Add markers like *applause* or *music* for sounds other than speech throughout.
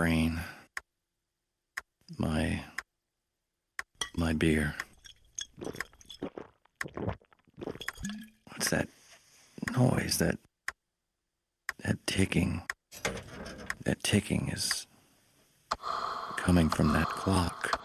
brain. My. my beer. What's that noise? That. that ticking. That ticking is. coming from that clock.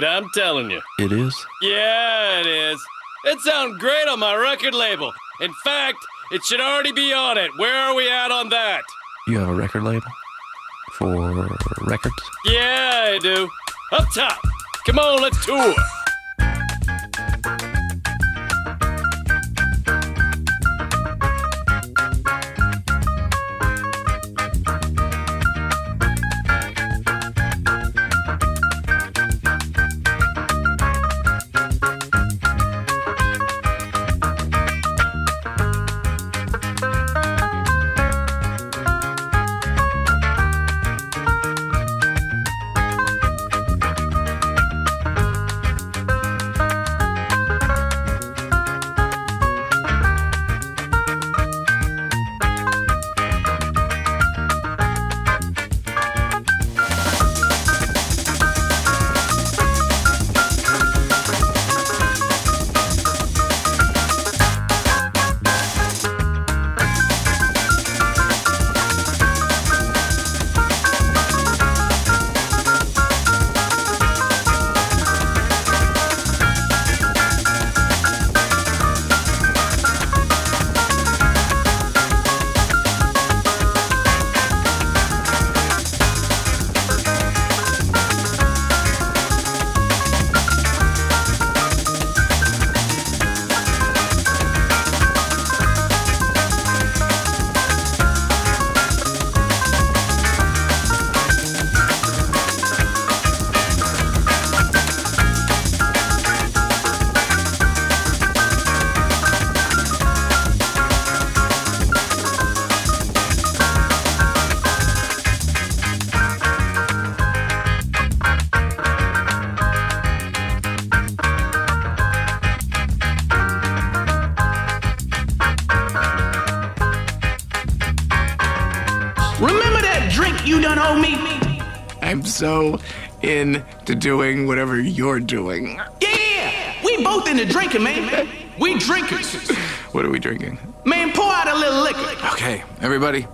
Beat, I'm telling you. It is? Yeah, it is. It sounds great on my record label. In fact, it should already be on it. Where are we at on that? You have a record label? For records? Yeah, I do. Up top. Come on, let's tour. Into doing whatever you're doing. Yeah, we both into drinking, man. We drinkers. What are we drinking? Man, pour out a little liquor. Okay, everybody,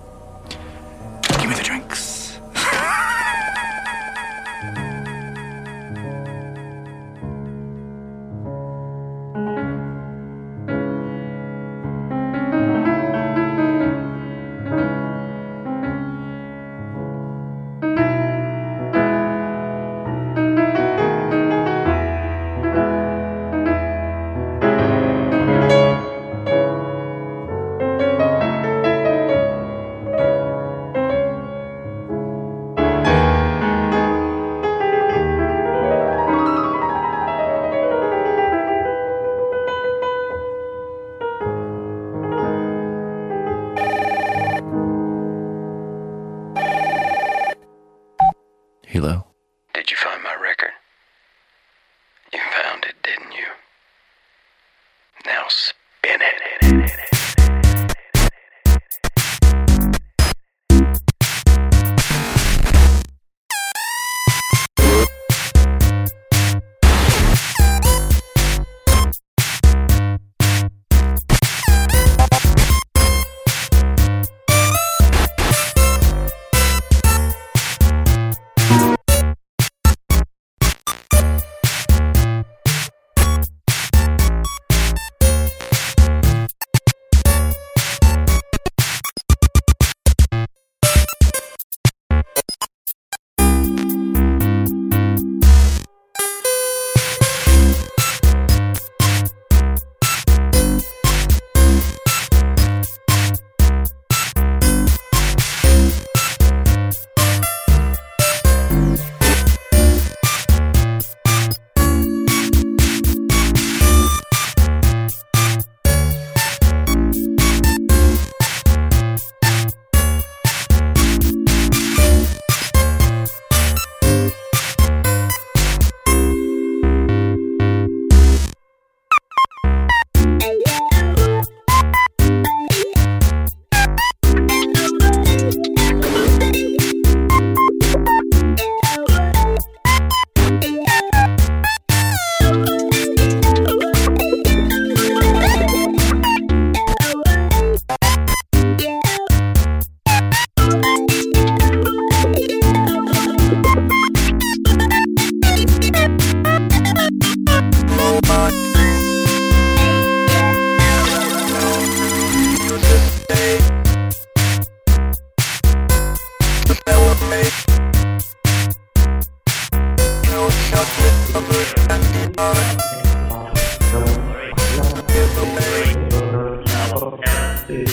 You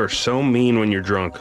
are so mean when you're drunk.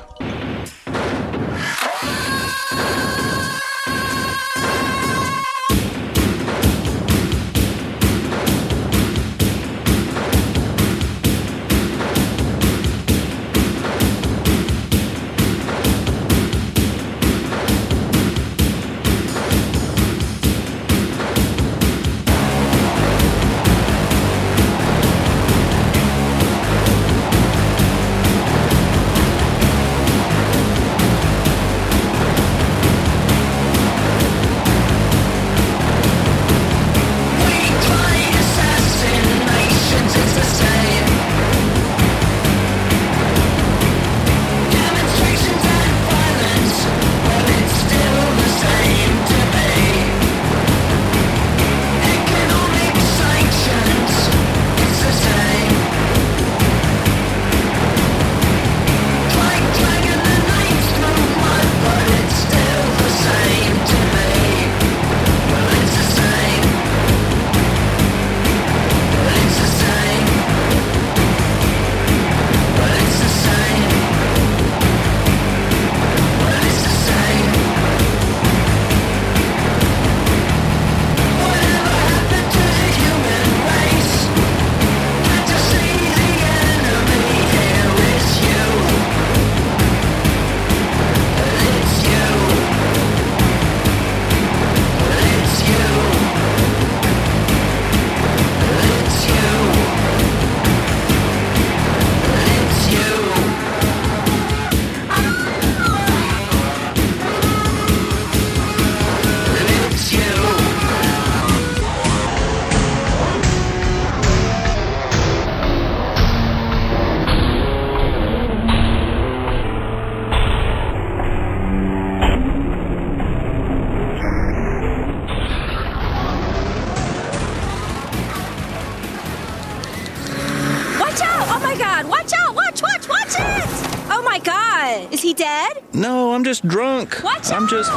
Just drunk. Watch I'm just.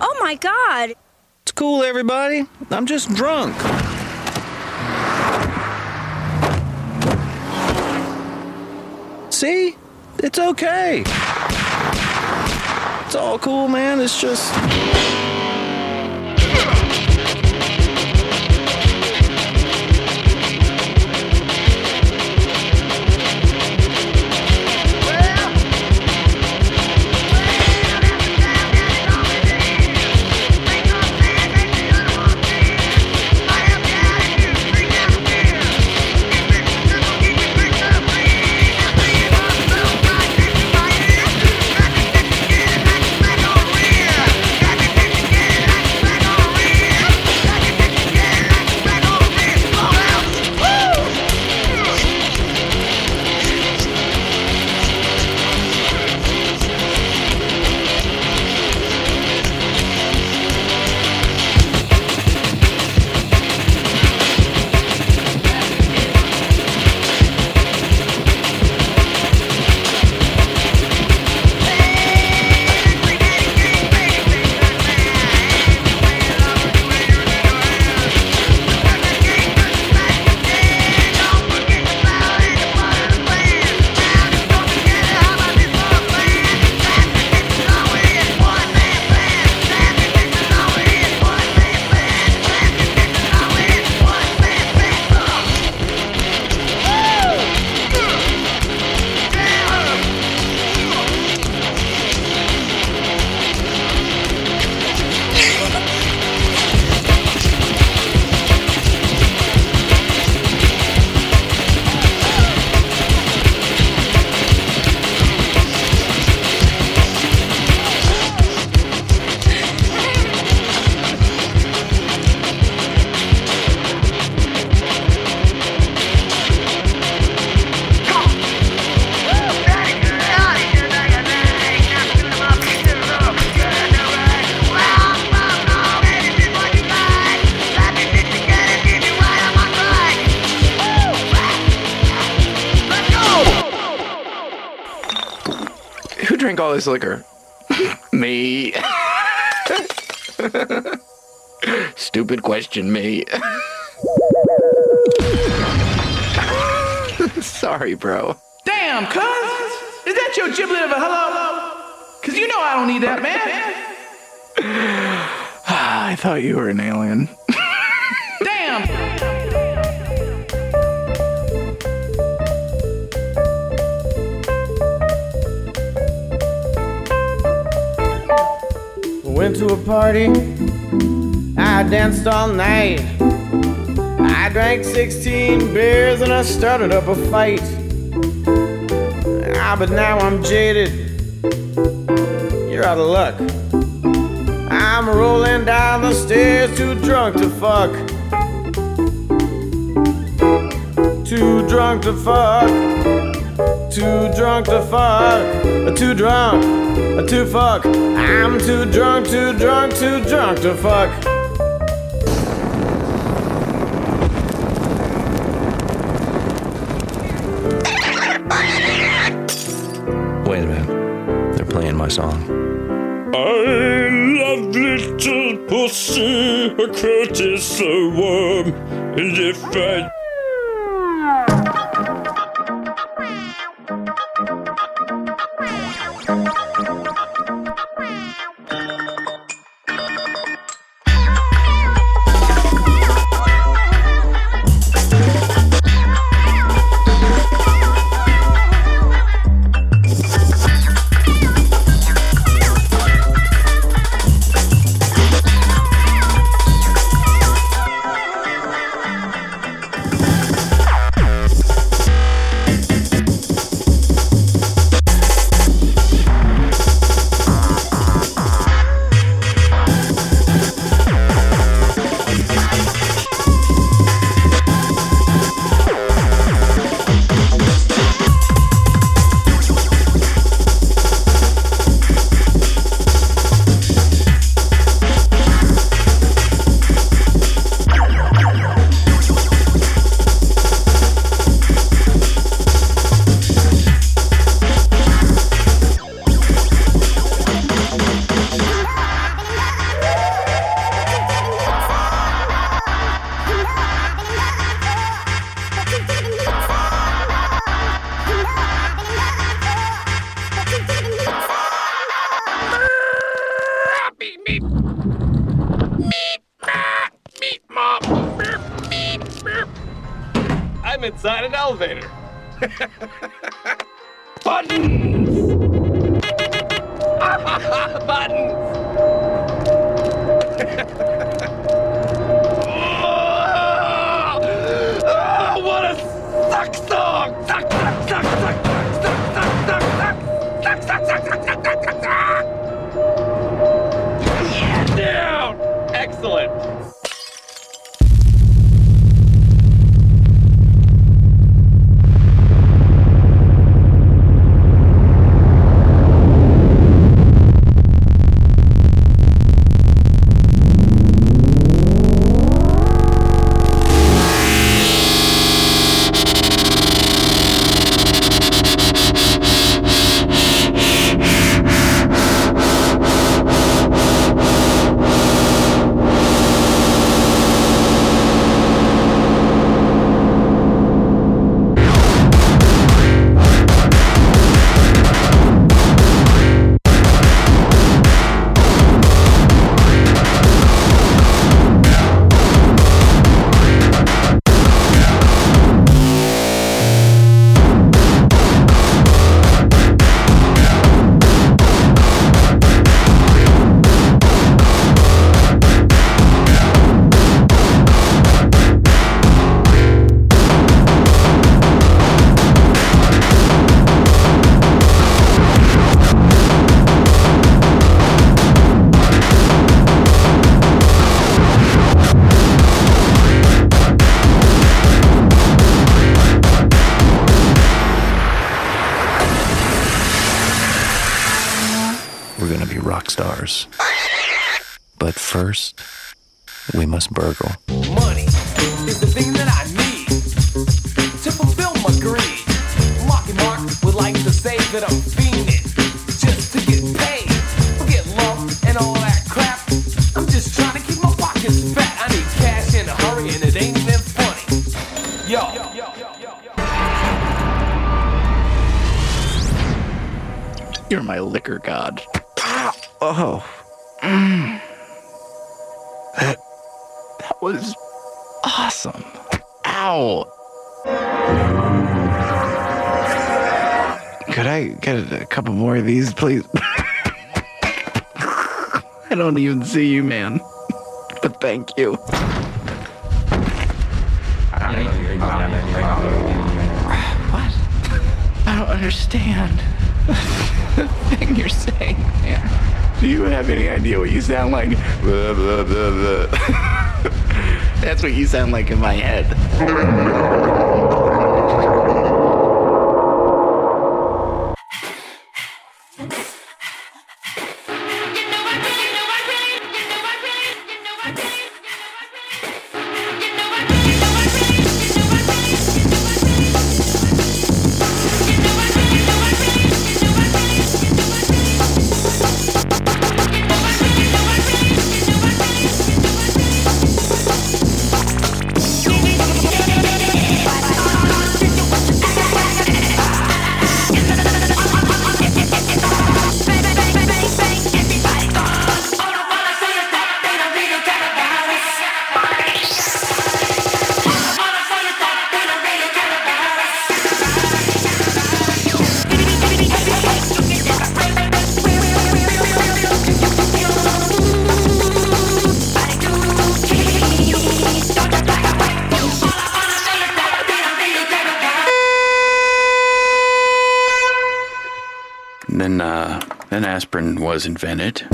Oh my god! It's cool, everybody. I'm just drunk. See? It's okay. It's all cool, man. It's just. All this liquor? *laughs* me. *laughs* Stupid question, me. *laughs* Sorry, bro. Damn, cuz. Is that your giblet of a hello? Cause you know I don't need that, man. *sighs* I thought you were an alien. Party, I danced all night. I drank 16 beers and I started up a fight. Ah, but now I'm jaded. You're out of luck. I'm rolling down the stairs, too drunk to fuck. Too drunk to fuck. Too drunk to fuck. Too drunk. To fuck. I'm too drunk, too drunk, too drunk to fuck. Wait a minute. They're playing my song. I love little pussy, a Curtis a worm, and if I later. *laughs* But first, we must burgle. Money is the thing that I need to fulfill my greed. Marky Mark would like to say that I'm fiending just to get paid. Forget love and all that crap. I'm just trying to keep my pockets fat. I need cash in a hurry and it ain't even funny. Yo. You're my liquor god. Oh. Mm. That, was awesome. Ow. Could I get a couple more of these, please? *laughs* I don't even see you, man. But thank you. What? I don't understand *laughs* the thing you're saying, man. Do you have any idea what you sound like? *laughs* That's what you sound like in my head. Aspirin was invented.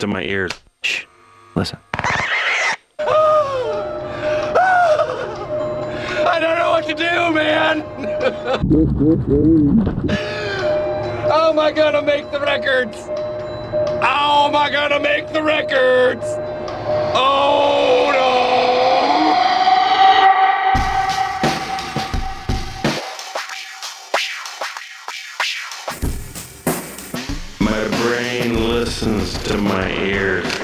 To my ears. Shh. Listen. I don't know what to do, man. Oh How am I gonna make the records? Oh How am I gonna make the records? Oh no! To my ears.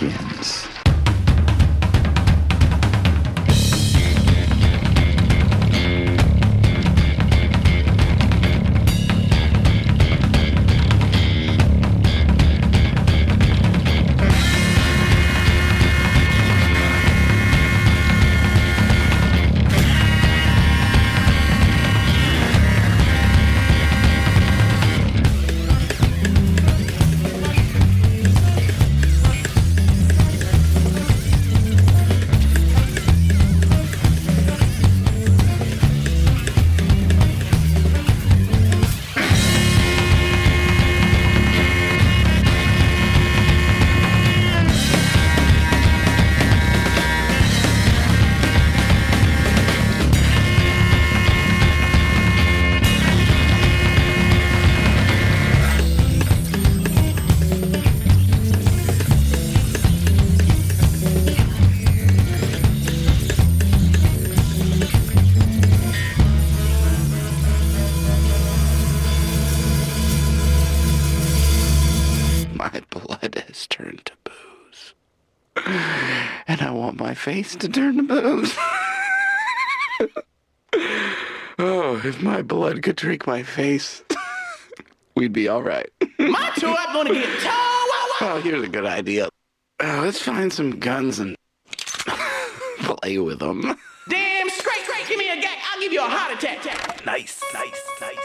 Begins. Want my face to turn to booze. *laughs* oh, if my blood could drink my face, *laughs* we'd be all right. *laughs* My two up gonna get toe. Oh, here's a good idea. Uh, let's find some guns and play with them. Damn straight, straight. Give me a gag. I'll give you a heart attack. Nice, nice, nice, nice.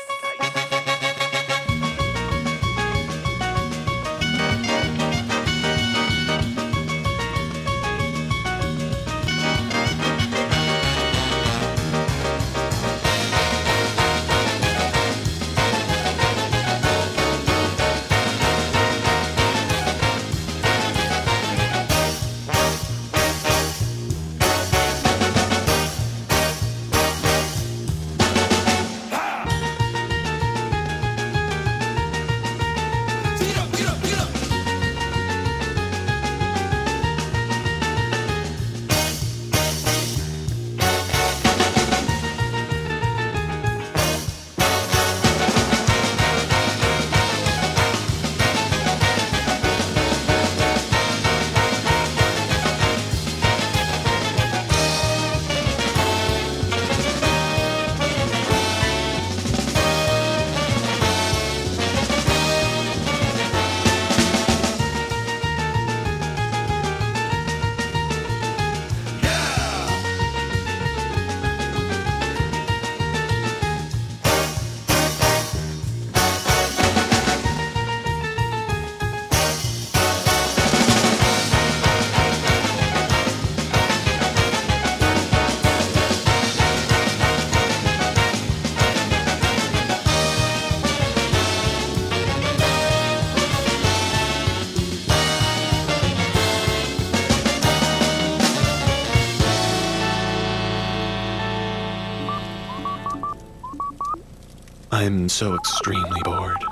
So extremely bored.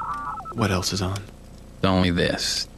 What else is on? Only this.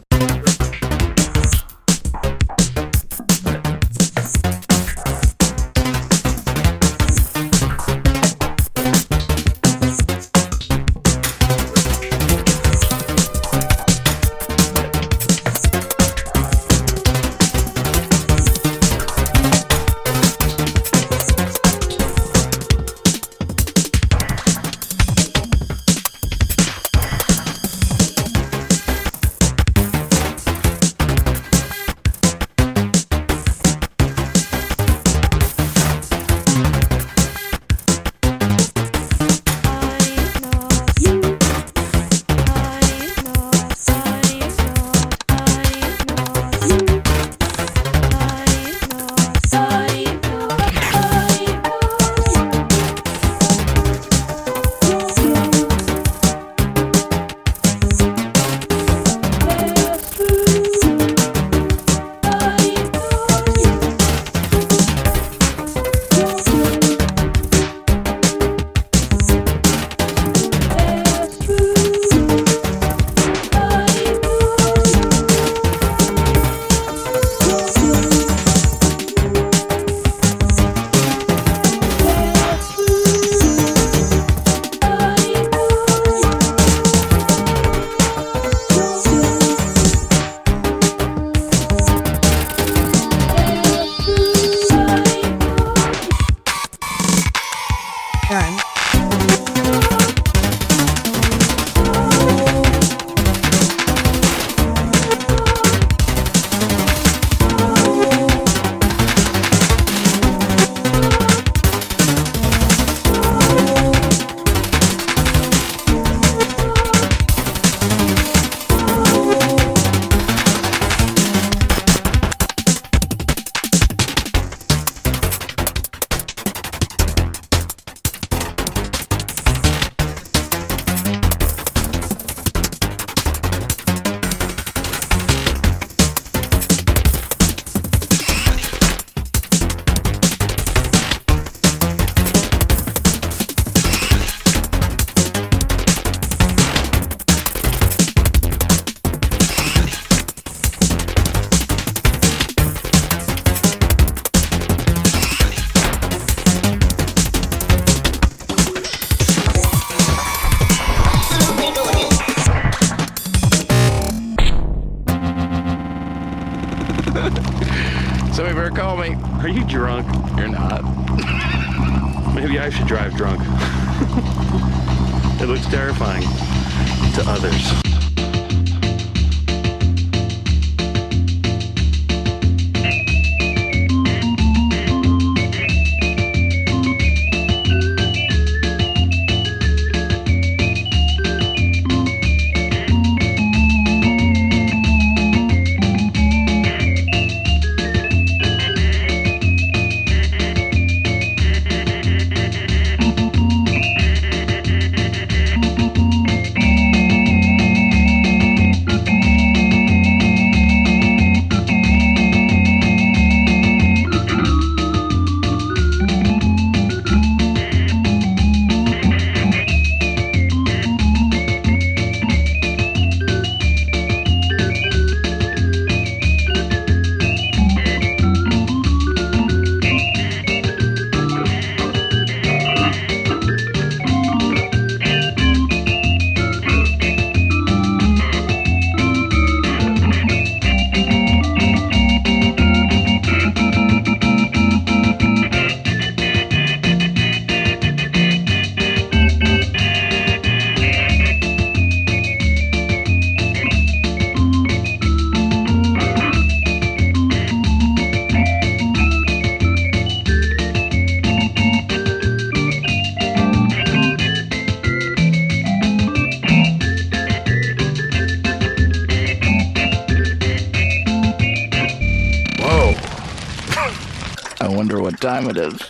Is.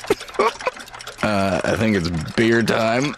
uh, I think it's beer time.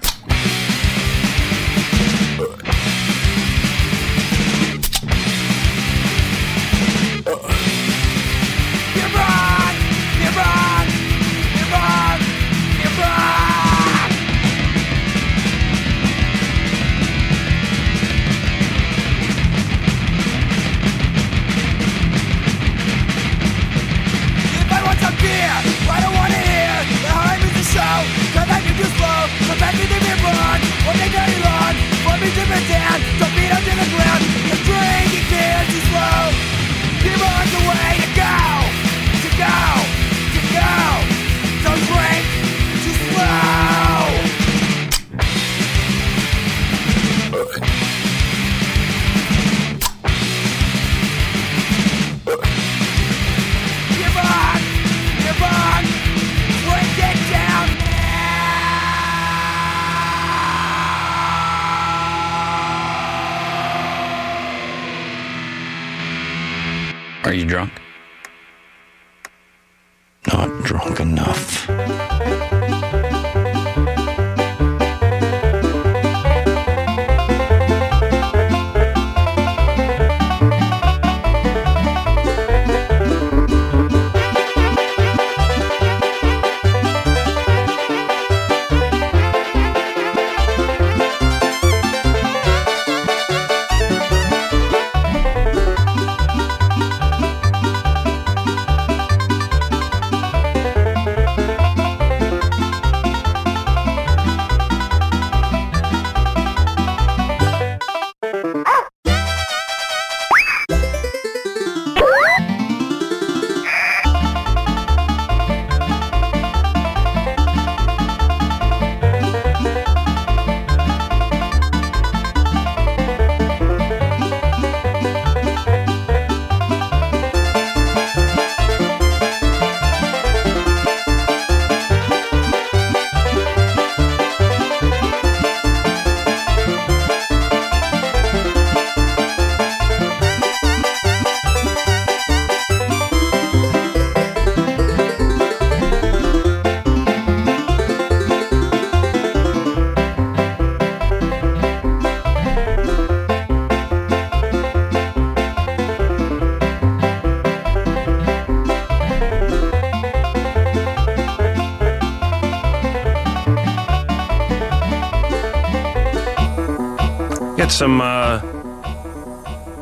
Some uh,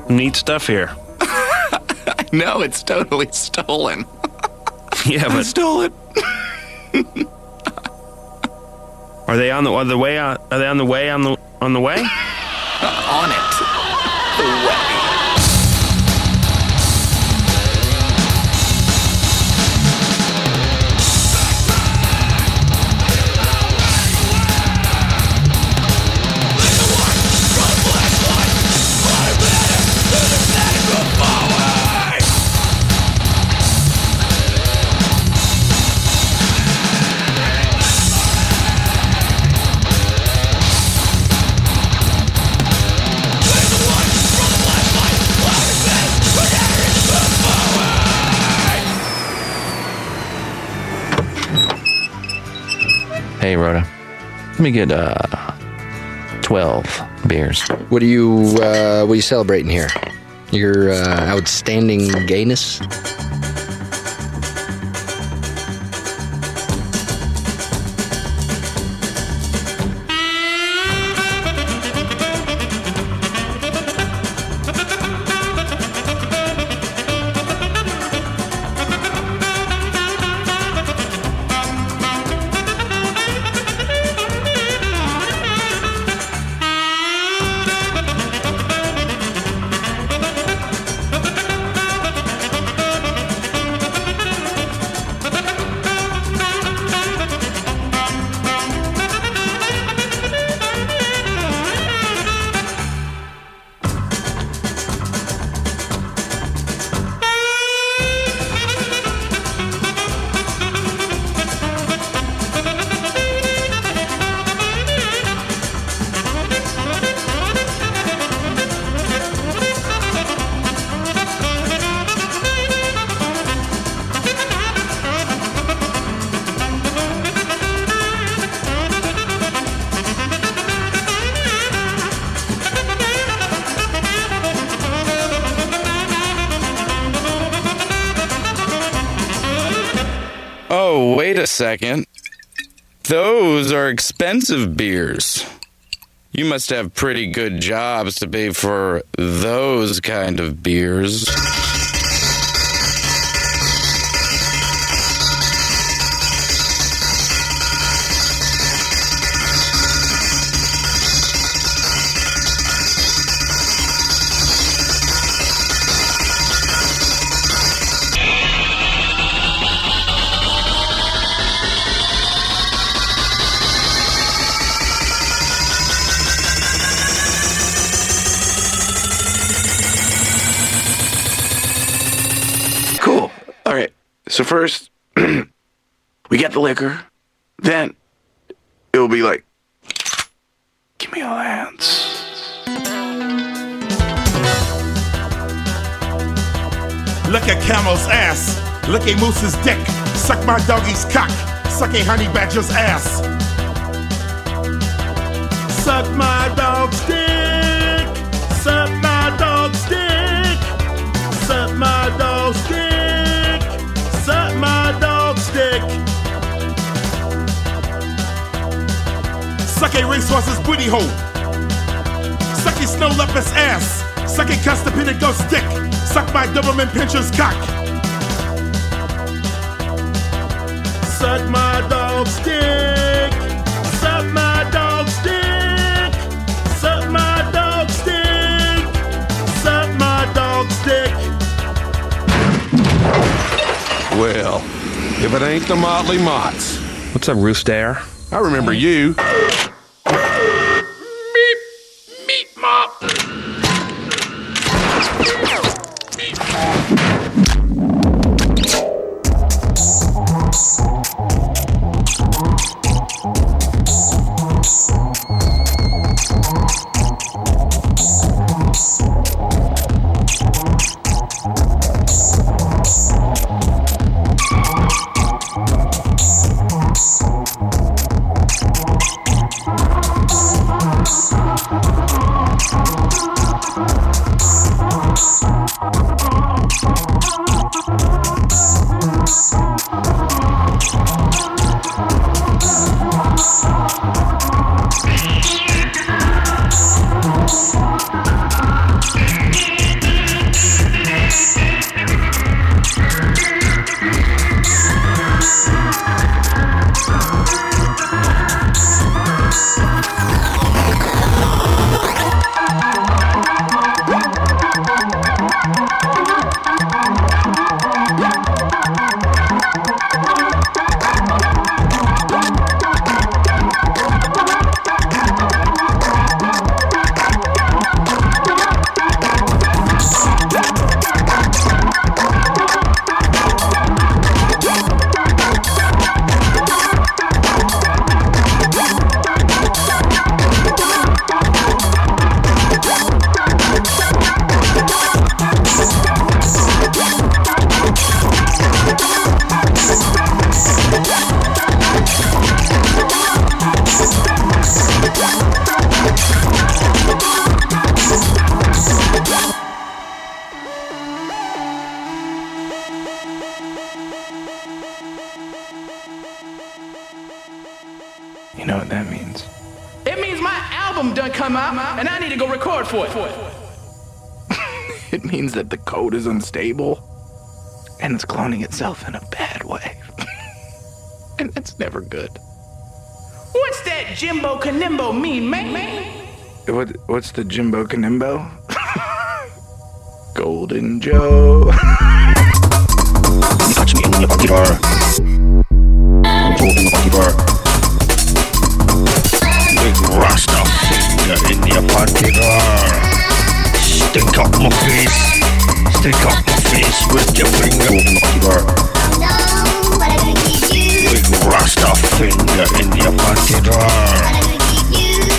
neat stuff here. *laughs* No, it's totally stolen. *laughs* Yeah, I but stole it. are they on the are the way on, are they on the way on the on the way? *laughs* Let me get uh, 12 beers. What are you uh, what are you celebrating here? Your uh, outstanding gayness? Those are expensive beers. You must have pretty good jobs to pay for those kind of beers. So first, *clears throat* we get the liquor. Then it'll be like, give me all hands. Look at camel's ass. Look at moose's dick. Suck my doggy's cock. Suck a honey badger's ass. Suck my dog's dick. Suck a racehorse's booty hole. Suck a snow leopard's ass. Suck a constipated ghost dick. Suck my Doberman pinscher's cock. Suck my dog's dick. Suck my dog's dick. Suck my dog's dick. Suck my dog's dick. Well, if it ain't the Motley Mots. What's up, Rooster? I remember you. You album done come out, and I need to go record for it. *laughs* It means that the code is unstable and it's cloning itself in a bad way. *laughs* and that's never good. What's that Jimbo Canimbo mean, man? What, what's the Jimbo Canimbo? *laughs* Golden Joe. Touch me in your pocket bar. Control in the pocket bar. In your pocket bar. Stink up my face. stick up my face with your finger pocket bar. Big rasta finger in your pocket bar.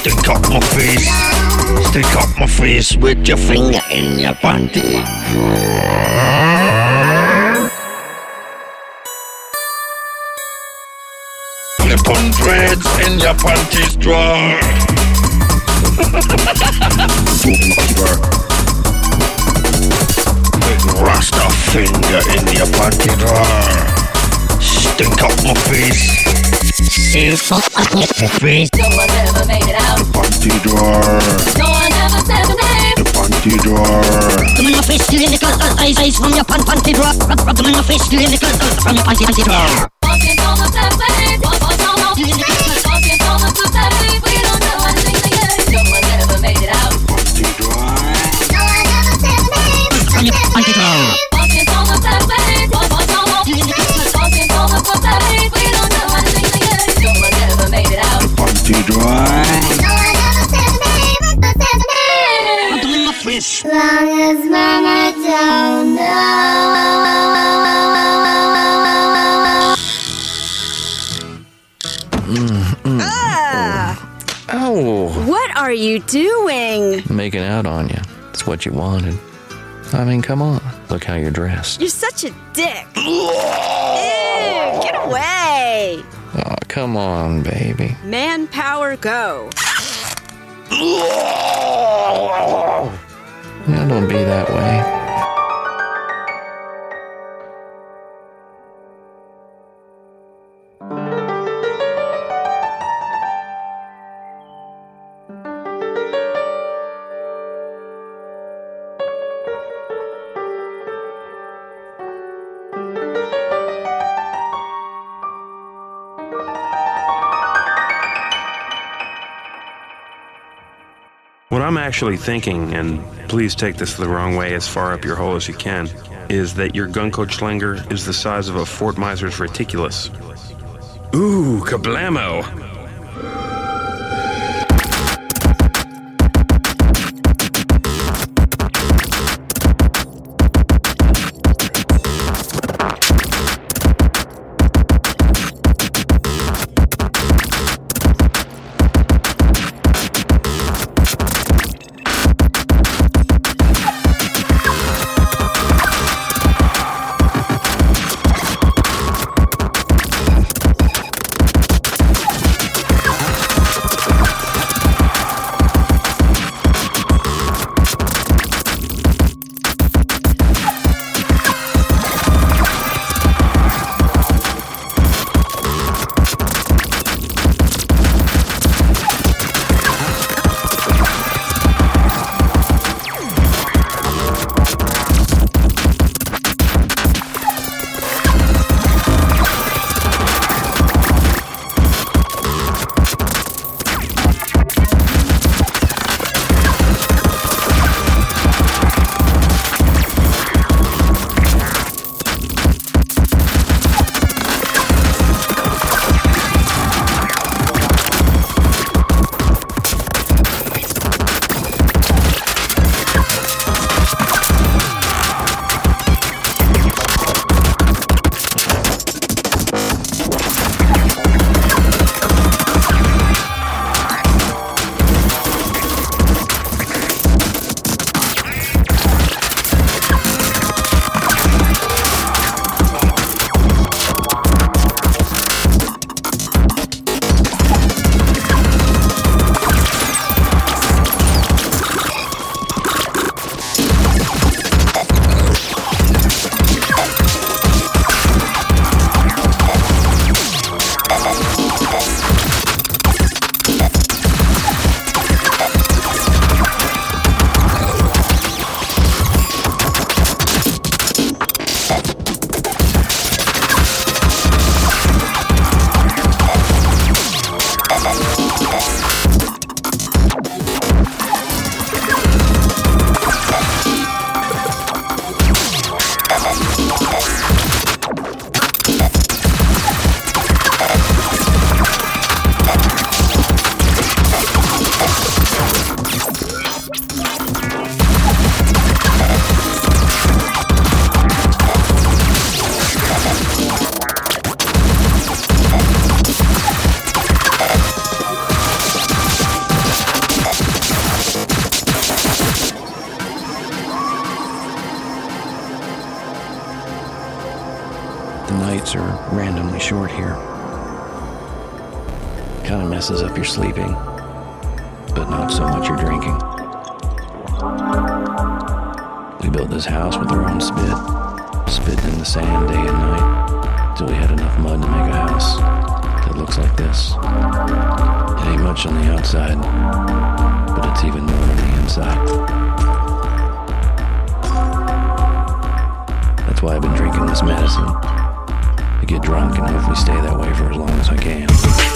Stink up my face. stick up my face with your finger in your panty drawer. Flip on dreads in your panties drawer. Big rasta finger in your panty ah. drawer. Stink up my face. Stink up my face. No one ever made it out. Panty drawer. No one ever said the name. The panty drawer. Come in my face, still in the clothes, eyes, eyes from your pan, panty drawer. Rub, rub them in my face, still in the clothes, from your panty, panty drawer. Ah. Oh. you doing? making out on you. That's what you wanted. I mean, come on. Look how you're dressed. You're such a dick. Ew, get away. Oh, come on, baby. Manpower go. Now, don't be that way. I'm actually thinking, and please take this the wrong way as far up your hole as you can, is that your Gunko Schlinger is the size of a Fort Miser's reticulus. Ooh, kablamo! Randomly short here. Kind of messes up your sleeping, but not so much your drinking. We built this house with our own spit, spitting in the sand day and night, till we had enough mud to make a house that looks like this. It ain't much on the outside, but it's even more on the inside. That's why I've been drinking this medicine. Get drunk and hopefully stay that way for as long as I can.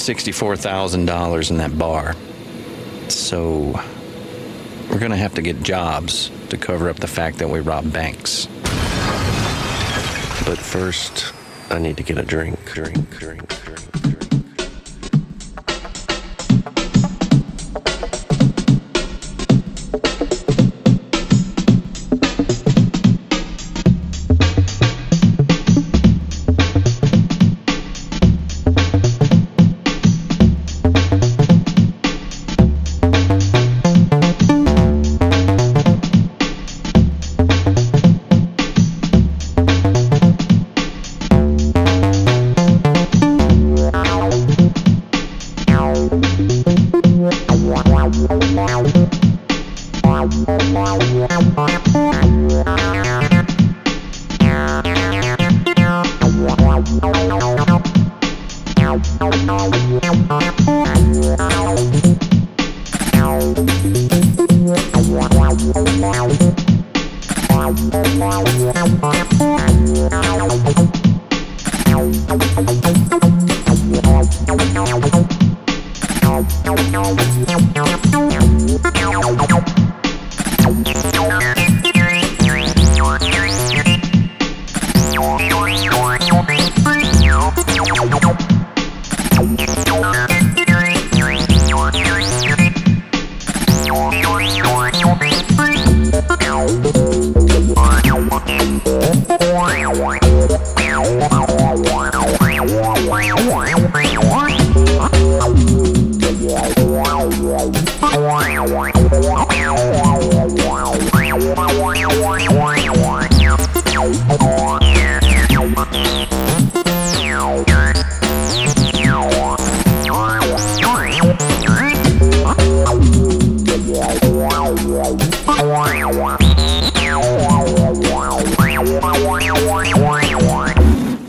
$164,000 in that bar. So we're going to have to get jobs to cover up the fact that we robbed banks. But first, I need to get a drink, drink, drink, drink, drink.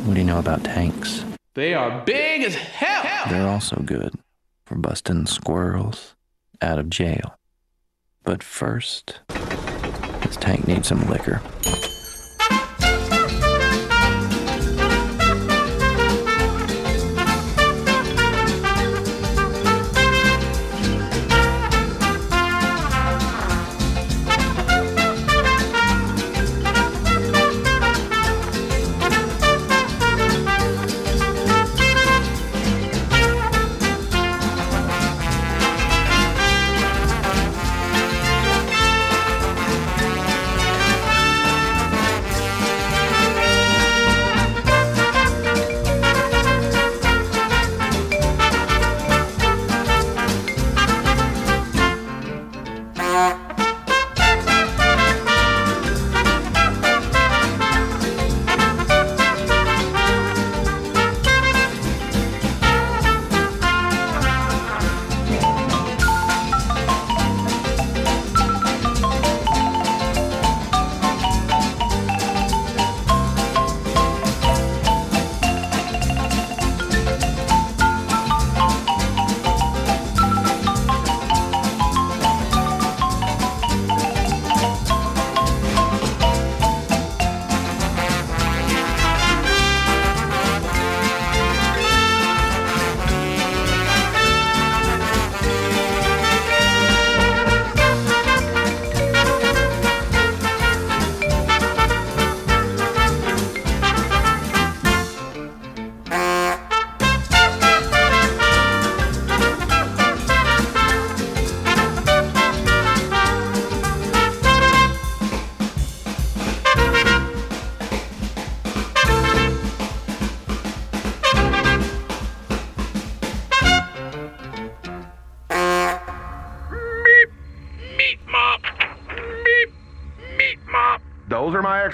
What do you know about tanks? They are big as hell. They're also good for busting squirrels out of jail. But first, this tank needs some liquor.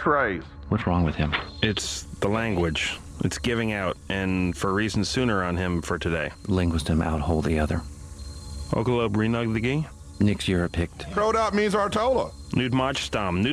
Those are my x-rays. What's wrong with him? It's the language. It's giving out, and for reasons sooner on him for today. Linguistum out hole the other. Okalob renug the gee? Nix Europict. Crowed out means Artola. Nud Machstam.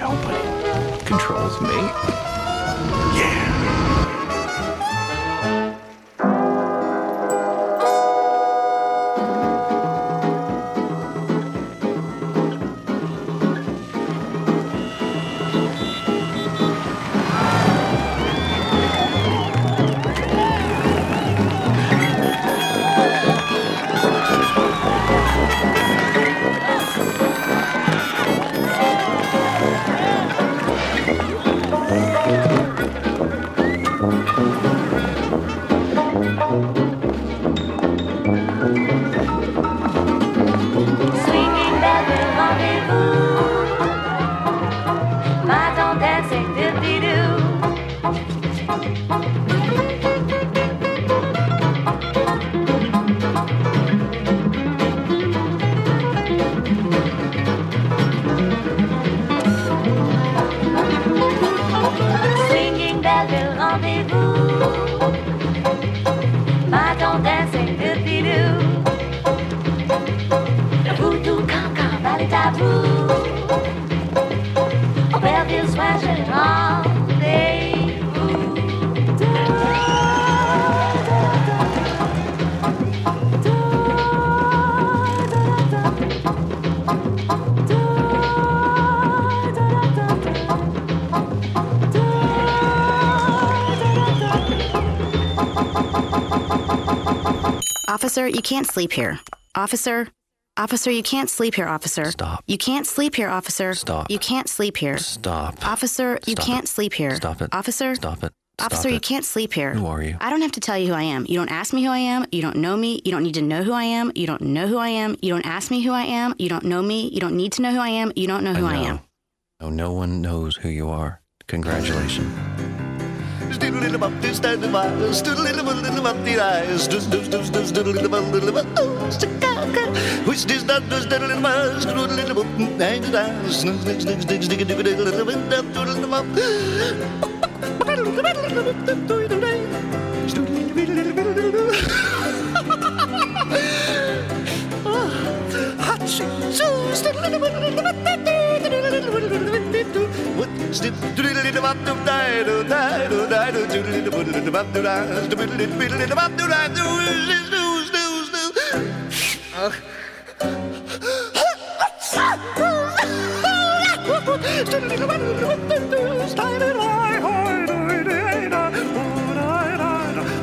Nobody controls me. Yeah. You can't sleep here. Officer, officer, you can't sleep here, officer. Stop. You can't sleep here, officer. Stop. You can't sleep here. Stop. Officer, you Stop can't it. sleep here. Stop it. Officer? Stop it. Stop Officer, Stop you can't sleep here. Who are you? I don't have to tell you who I am. You don't ask me who I am. You don't know me. You don't need to know who I am. You don't know who I am. You don't ask me who I am. You don't know me. You don't need to know who I am. You don't know who I, know. am. No, no one knows who you are. Congratulations. Hatching,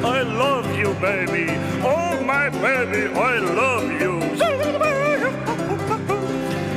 I love you, baby. Oh, my baby, I love you.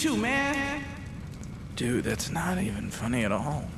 too, man. Dude, that's not even funny at all.